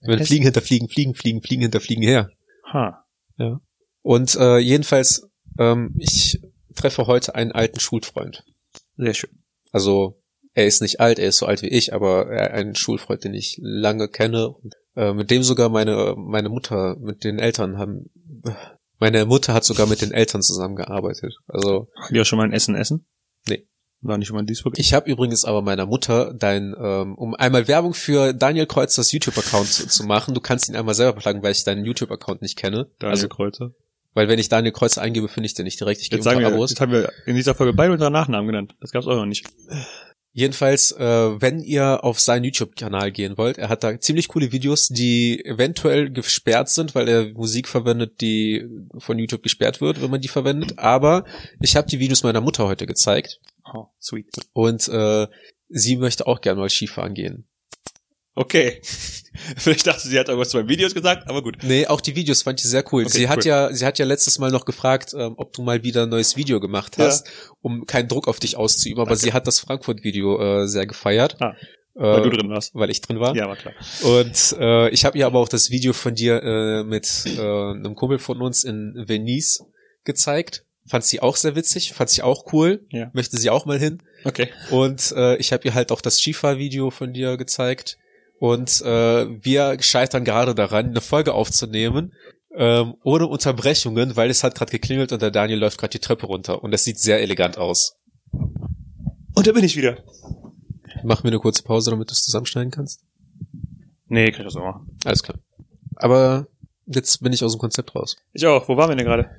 Wenn Hessen- Fliegen hinter Fliegen, Fliegen, Fliegen, Fliegen hinter Fliegen her. Ha. Und äh, jedenfalls, ähm, ich treffe heute einen alten Schulfreund. Sehr schön. Also er ist nicht alt, er ist so alt wie ich, aber er, ein Schulfreund, den ich lange kenne, äh, mit dem sogar meine meine Mutter mit den Eltern haben. Meine Mutter hat sogar mit den Eltern zusammengearbeitet. Also Haben wir auch schon mal ein Essen essen? Nee. War nicht schon mal in Duisburg? ich habe übrigens aber meiner Mutter dein, ähm, um einmal Werbung für Daniel Kreuzers YouTube-Account zu, zu machen. Du kannst ihn einmal selber pluggen, weil ich deinen YouTube-Account nicht kenne. Daniel also, Kreuzer. Weil wenn ich Daniel Kreuzer eingebe, finde ich den nicht direkt. Ich Jetzt sagen wir, Abos. jetzt haben wir in dieser Folge beide unsere Nachnamen genannt. Das gab's auch noch nicht. Jedenfalls, äh, wenn ihr auf seinen YouTube-Kanal gehen wollt, er hat da ziemlich coole Videos, die eventuell gesperrt sind, weil er Musik verwendet, die von YouTube gesperrt wird, wenn man die verwendet. Aber ich habe die Videos meiner Mutter heute gezeigt Oh, sweet. und äh, sie möchte auch gerne mal Skifahren gehen. Okay. Vielleicht dachte sie, sie hat irgendwas zu meinen Videos gesagt, aber gut. Nee, auch die Videos fand ich sehr cool. Okay, sie hat cool. ja, sie hat ja letztes Mal noch gefragt, ähm, ob du mal wieder ein neues Video gemacht Ja. hast, um keinen Druck auf dich auszuüben. Aber sie hat das Frankfurt-Video äh, sehr gefeiert, Ah, äh, weil du drin warst. weil ich drin war. Ja, war klar. Und äh, ich habe ihr aber auch das Video von dir äh, mit äh, einem Kumpel von uns in Venice gezeigt. Fand sie auch sehr witzig, fand sie auch cool. Ja. Möchte sie auch mal hin. Okay. Und äh, ich habe ihr halt auch das Skifahr-Video von dir gezeigt. Und äh, wir scheitern gerade daran, eine Folge aufzunehmen, ähm, ohne Unterbrechungen, weil es hat gerade geklingelt und der Daniel läuft gerade die Treppe runter. Und das sieht sehr elegant aus. Und da bin ich wieder. Mach mir eine kurze Pause, damit du es zusammenschneiden kannst. Nee, kann ich das auch machen. Alles klar. Aber jetzt bin ich aus dem Konzept raus. Ich auch. Wo waren wir denn gerade?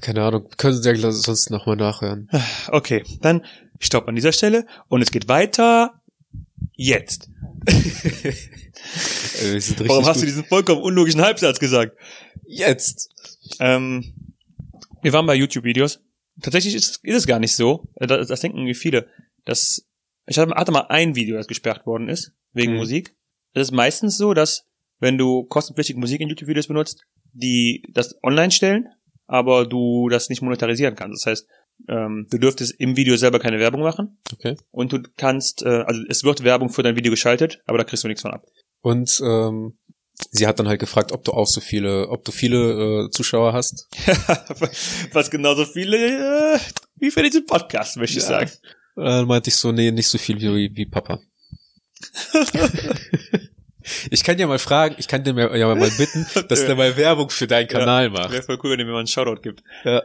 Keine Ahnung, können Sie ja sonst nochmal nachhören. Okay, dann stopp an dieser Stelle und es geht weiter jetzt. Richtig Warum hast du gut. diesen vollkommen unlogischen Halbsatz gesagt? Jetzt? Ähm, wir waren bei YouTube-Videos. Tatsächlich ist, ist es gar nicht so. Äh, Das, das denken irgendwie viele. Dass, ich hatte hatte mal ein Video, das gesperrt worden ist, wegen Mhm. Musik. Es ist meistens so, dass, wenn du kostenpflichtige Musik in YouTube-Videos benutzt, die das online stellen, aber du das nicht monetarisieren kannst. Das heißt, ähm, du dürftest im Video selber keine Werbung machen Okay. und du kannst, äh, also es wird Werbung für dein Video geschaltet, aber da kriegst du nichts von ab. Und ähm, sie hat dann halt gefragt, ob du auch so viele, ob du viele äh, Zuschauer hast. Was genauso viele äh, wie für diesen Podcast, möchte ich Ja. sagen. Äh, meinte ich so, nee, nicht so viel wie, wie Papa. ich kann ja mal fragen, ich kann dir mal- ja mal bitten, dass der mal Werbung für deinen Kanal macht. Wäre voll cool, wenn ihr mir mal einen Shoutout gibt. Ja.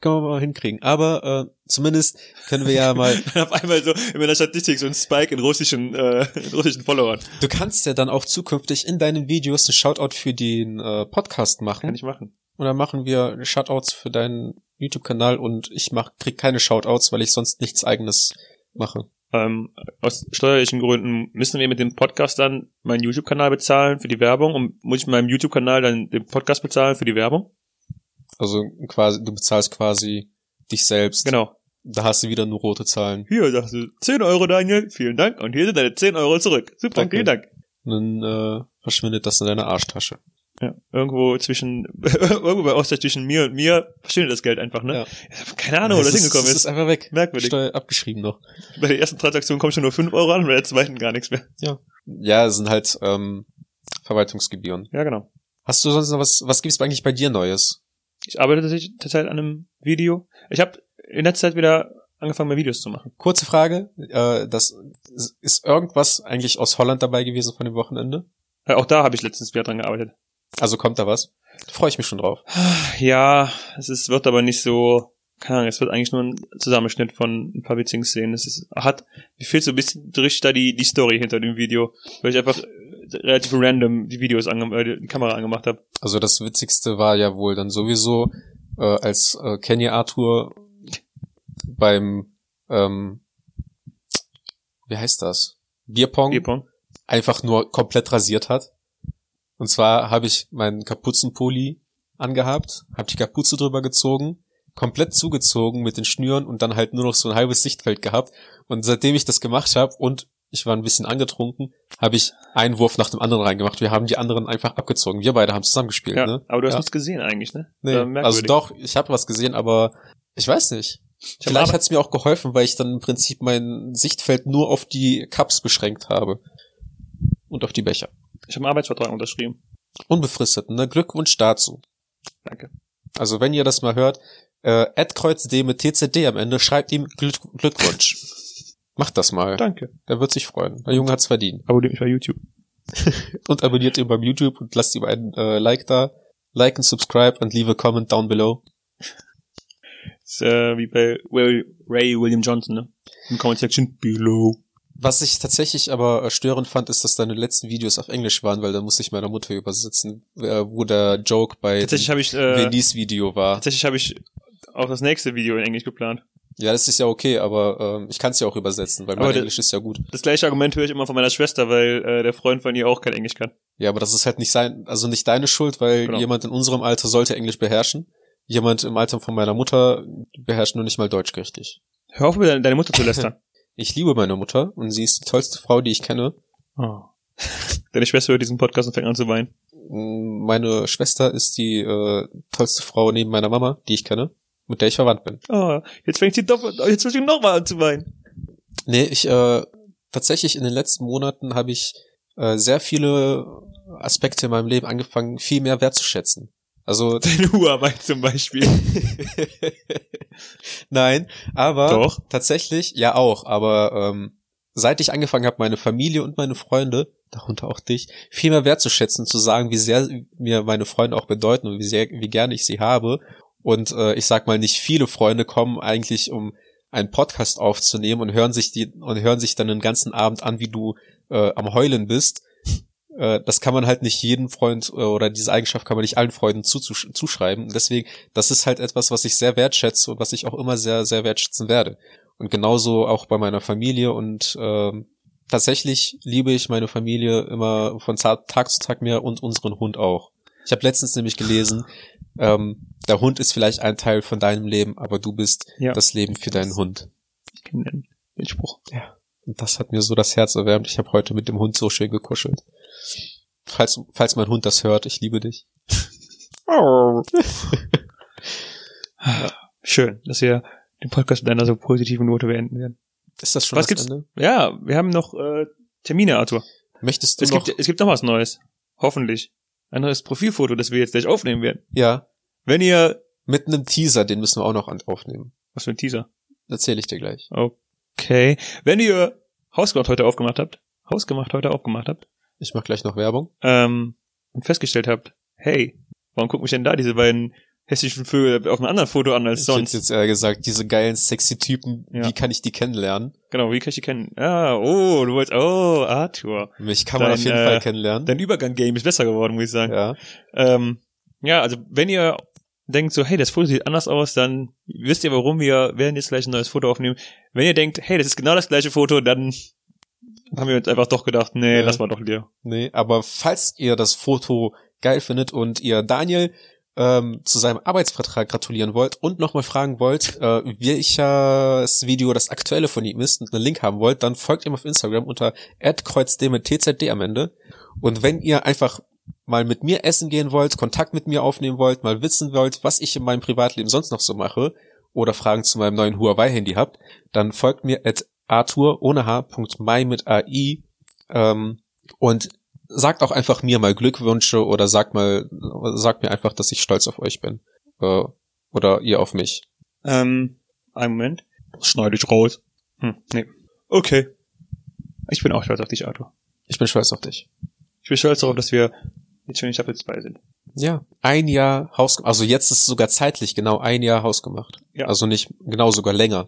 Können wir mal hinkriegen. Aber äh, zumindest können wir ja mal. Auf einmal so in meiner Statistik so ein Spike in russischen, äh, in russischen Followern. Du kannst ja dann auch zukünftig in deinen Videos einen Shoutout für den äh, Podcast Kann machen. ich machen. Und dann machen wir Shoutouts für deinen YouTube-Kanal und ich mach, krieg keine Shoutouts, weil ich sonst nichts eigenes mache. Ähm, aus steuerlichen Gründen müssen wir mit dem Podcast dann meinen YouTube-Kanal bezahlen für die Werbung und muss ich mit meinem YouTube-Kanal dann den Podcast bezahlen für die Werbung? Also quasi, du bezahlst quasi dich selbst. Genau. Da hast du wieder nur rote Zahlen. Hier, sagst du, 10 Euro, Daniel, vielen Dank. Und hier sind deine 10 Euro zurück. Super, Danke. vielen Dank. Und dann äh, verschwindet das in deiner Arschtasche. Ja, irgendwo zwischen, irgendwo bei Austausch zwischen mir und mir verschwindet das Geld einfach, ne? Ja. Keine Ahnung, wo das ist, hingekommen das ist. ist einfach weg. Merkwürdig. Steuer abgeschrieben noch. Bei der ersten Transaktion kommen schon nur 5 Euro an, bei der zweiten gar nichts mehr. Ja, es sind halt ähm, Verwaltungsgebühren. Ja, genau. Hast du sonst noch was, was gibt's eigentlich bei dir Neues? Ich arbeite tatsächlich zurzeit an einem Video. Ich habe in letzter Zeit wieder angefangen, mehr Videos zu machen. Kurze Frage, äh, das ist irgendwas eigentlich aus Holland dabei gewesen von dem Wochenende? Äh, auch da habe ich letztens wieder dran gearbeitet. Also kommt da was? Da freue ich mich schon drauf. Ja, es ist, wird aber nicht so, keine Ahnung, es wird eigentlich nur ein Zusammenschnitt von ein paar witzigen Szenen. Es ist, hat, mir fehlt so ein bisschen durch da die, die Story hinter dem Video, weil ich einfach relativ random die Videos ange äh, die Kamera angemacht habe. Also das Witzigste war ja wohl dann sowieso, äh, als äh, Kenny Arthur beim, ähm, wie heißt das? Bierpong Bierpong. einfach nur komplett rasiert hat. Und zwar habe ich meinen Kapuzenpulli angehabt, habe die Kapuze drüber gezogen, komplett zugezogen mit den Schnüren und dann halt nur noch so ein halbes Sichtfeld gehabt. Und seitdem ich das gemacht habe und ich war ein bisschen angetrunken, habe ich einen Wurf nach dem anderen reingemacht. Wir haben die anderen einfach abgezogen. Wir beide haben zusammengespielt, Ja, ne? aber du hast Ja. nichts gesehen eigentlich, ne? Nee, also doch, ich habe was gesehen, aber ich weiß nicht. Ich Vielleicht hat es mir auch geholfen, weil ich dann im Prinzip mein Sichtfeld nur auf die Cups beschränkt habe. Und auf die Becher. Ich habe einen Arbeitsvertrag unterschrieben. Unbefristet, ne? Glückwunsch dazu. Danke. Also wenn ihr das mal hört, äh, @kreuzd mit TZD am Ende, schreibt ihm Glück Glückwunsch. Macht das mal. Danke. Der wird sich freuen. Der Junge hat's verdient. Abonniert mich bei YouTube. Und abonniert ihn beim YouTube und lasst ihm einen äh, Like da. Like and subscribe and leave a comment down below. ist äh, wie bei Ray, Ray William Johnson, ne? Im Comment Section below. Was ich tatsächlich aber störend fand, ist, dass deine letzten Videos auf Englisch waren, weil da musste ich meiner Mutter übersetzen, äh, wo der Joke bei Tatsächlich ich äh, Venis Video war. tatsächlich habe ich auch das nächste Video in Englisch geplant. Ja, das ist ja okay, aber ähm, ich kann es ja auch übersetzen, weil mein Aber Englisch ist ja gut. Das gleiche Argument höre ich immer von meiner Schwester, weil äh, der Freund von ihr auch kein Englisch kann. Ja, aber das ist halt nicht sein, also nicht deine Schuld, weil Genau. jemand in unserem Alter sollte Englisch beherrschen. Jemand im Alter von meiner Mutter beherrscht nur nicht mal Deutsch richtig. Hör auf, über deine, deine Mutter zu lästern. Ich liebe meine Mutter und sie ist die tollste Frau, die ich kenne. oh. Deine Schwester hört diesen Podcast und fängt an zu weinen. Meine Schwester ist die äh, tollste Frau neben meiner Mama, die ich kenne, mit der ich verwandt bin. Oh, jetzt fängt sie doch, jetzt fängt sie noch mal an zu weinen. Nee, ich äh, tatsächlich in den letzten Monaten habe ich äh, sehr viele Aspekte in meinem Leben angefangen, viel mehr wertzuschätzen. Also Deine Huamei zum Beispiel. nein, aber Doch. tatsächlich ja auch. Aber ähm, seit ich angefangen habe, meine Familie und meine Freunde, darunter auch dich, viel mehr wertzuschätzen, zu sagen, wie sehr mir meine Freunde auch bedeuten und wie sehr, wie gerne ich sie habe. Und äh, ich sag mal, nicht viele Freunde kommen eigentlich, um einen Podcast aufzunehmen und hören sich die und hören sich dann den ganzen Abend an, wie du äh, am Heulen bist. Äh, das kann man halt nicht jedem Freund äh, oder diese Eigenschaft kann man nicht allen Freunden zuschreiben. Und deswegen, das ist halt etwas, was ich sehr wertschätze und was ich auch immer sehr, sehr wertschätzen werde. Und genauso auch bei meiner Familie und ähm, tatsächlich liebe ich meine Familie immer von Ta- Tag zu Tag mehr und unseren Hund auch. Ich habe letztens nämlich gelesen, ähm, der Hund ist vielleicht ein Teil von deinem Leben, aber du bist Ja. das Leben für deinen Hund. Ich kenne den, den Spruch. Und das hat mir so das Herz erwärmt. Ich habe heute mit dem Hund so schön gekuschelt. Falls, falls mein Hund das hört, ich liebe dich. Schön, dass wir den Podcast mit einer so positiven Note beenden werden. Ist das schon Was das gibt's? Ende? Ja, wir haben noch äh, Termine, Arthur. Möchtest du Es noch? gibt, es gibt noch was Neues. Hoffentlich. Ein neues Profilfoto, das wir jetzt gleich aufnehmen werden. ja, Wenn ihr... mit einem Teaser, den müssen wir auch noch aufnehmen. Was für ein Teaser. Erzähle ich dir gleich. Okay. Wenn ihr Hausgemacht heute aufgemacht habt, Hausgemacht heute aufgemacht habt, Ich mach gleich noch Werbung. ähm, und festgestellt habt, hey, warum gucken mich denn da diese beiden hässlichen Vögel auf einem anderen Foto an als Ich sonst? jetzt eher gesagt, diese geilen, sexy Typen, Ja. wie kann ich die kennenlernen? Genau, wie kann ich die kennen? Ah, oh, du wolltest, oh, Arthur. Mich kann man Dein, auf jeden äh, Fall kennenlernen. Dein Übergang-Game ist besser geworden, muss ich sagen. ja. Ähm, ja, also wenn ihr denkt so, hey, das Foto sieht anders aus, dann wisst ihr, warum wir werden jetzt gleich ein neues Foto aufnehmen. Wenn ihr denkt, hey, das ist genau das gleiche Foto, dann haben wir uns einfach doch gedacht, nee, Ja. lass mal doch dir. Nee, aber falls ihr das Foto geil findet und ihr Daniel ähm, zu seinem Arbeitsvertrag gratulieren wollt und nochmal fragen wollt, äh, welches Video das aktuelle von ihm ist und einen Link haben wollt, dann folgt ihm auf Instagram unter @kreuzdm mit tzd am Ende. Und wenn ihr einfach mal mit mir essen gehen wollt, Kontakt mit mir aufnehmen wollt, mal wissen wollt, was ich in meinem Privatleben sonst noch so mache oder Fragen zu meinem neuen Huawei-Handy habt, dann folgt mir at arthur ohne h.mai mit AI ähm, und sagt auch einfach mir mal Glückwünsche oder sagt mal, sagt mir einfach, dass ich stolz auf euch bin. Äh, oder ihr auf mich. Ähm, einen Moment. Das schneide ich raus. Hm, nee. Okay. Ich bin auch stolz auf dich, Arthur. Ich bin stolz auf dich. Ich bin stolz darauf, dass wir jetzt schon in Staffel 2 sind. Ja, ein Jahr Haus, also jetzt ist es sogar zeitlich genau ein Jahr hausgemacht. Ja. Also nicht genau sogar länger.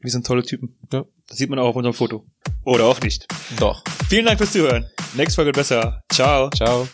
Wir sind tolle Typen. Ja. Das sieht man auch auf unserem Foto. Oder auch nicht. Doch. Vielen Dank fürs Zuhören. Nächste Folge wird besser. Ciao. Ciao.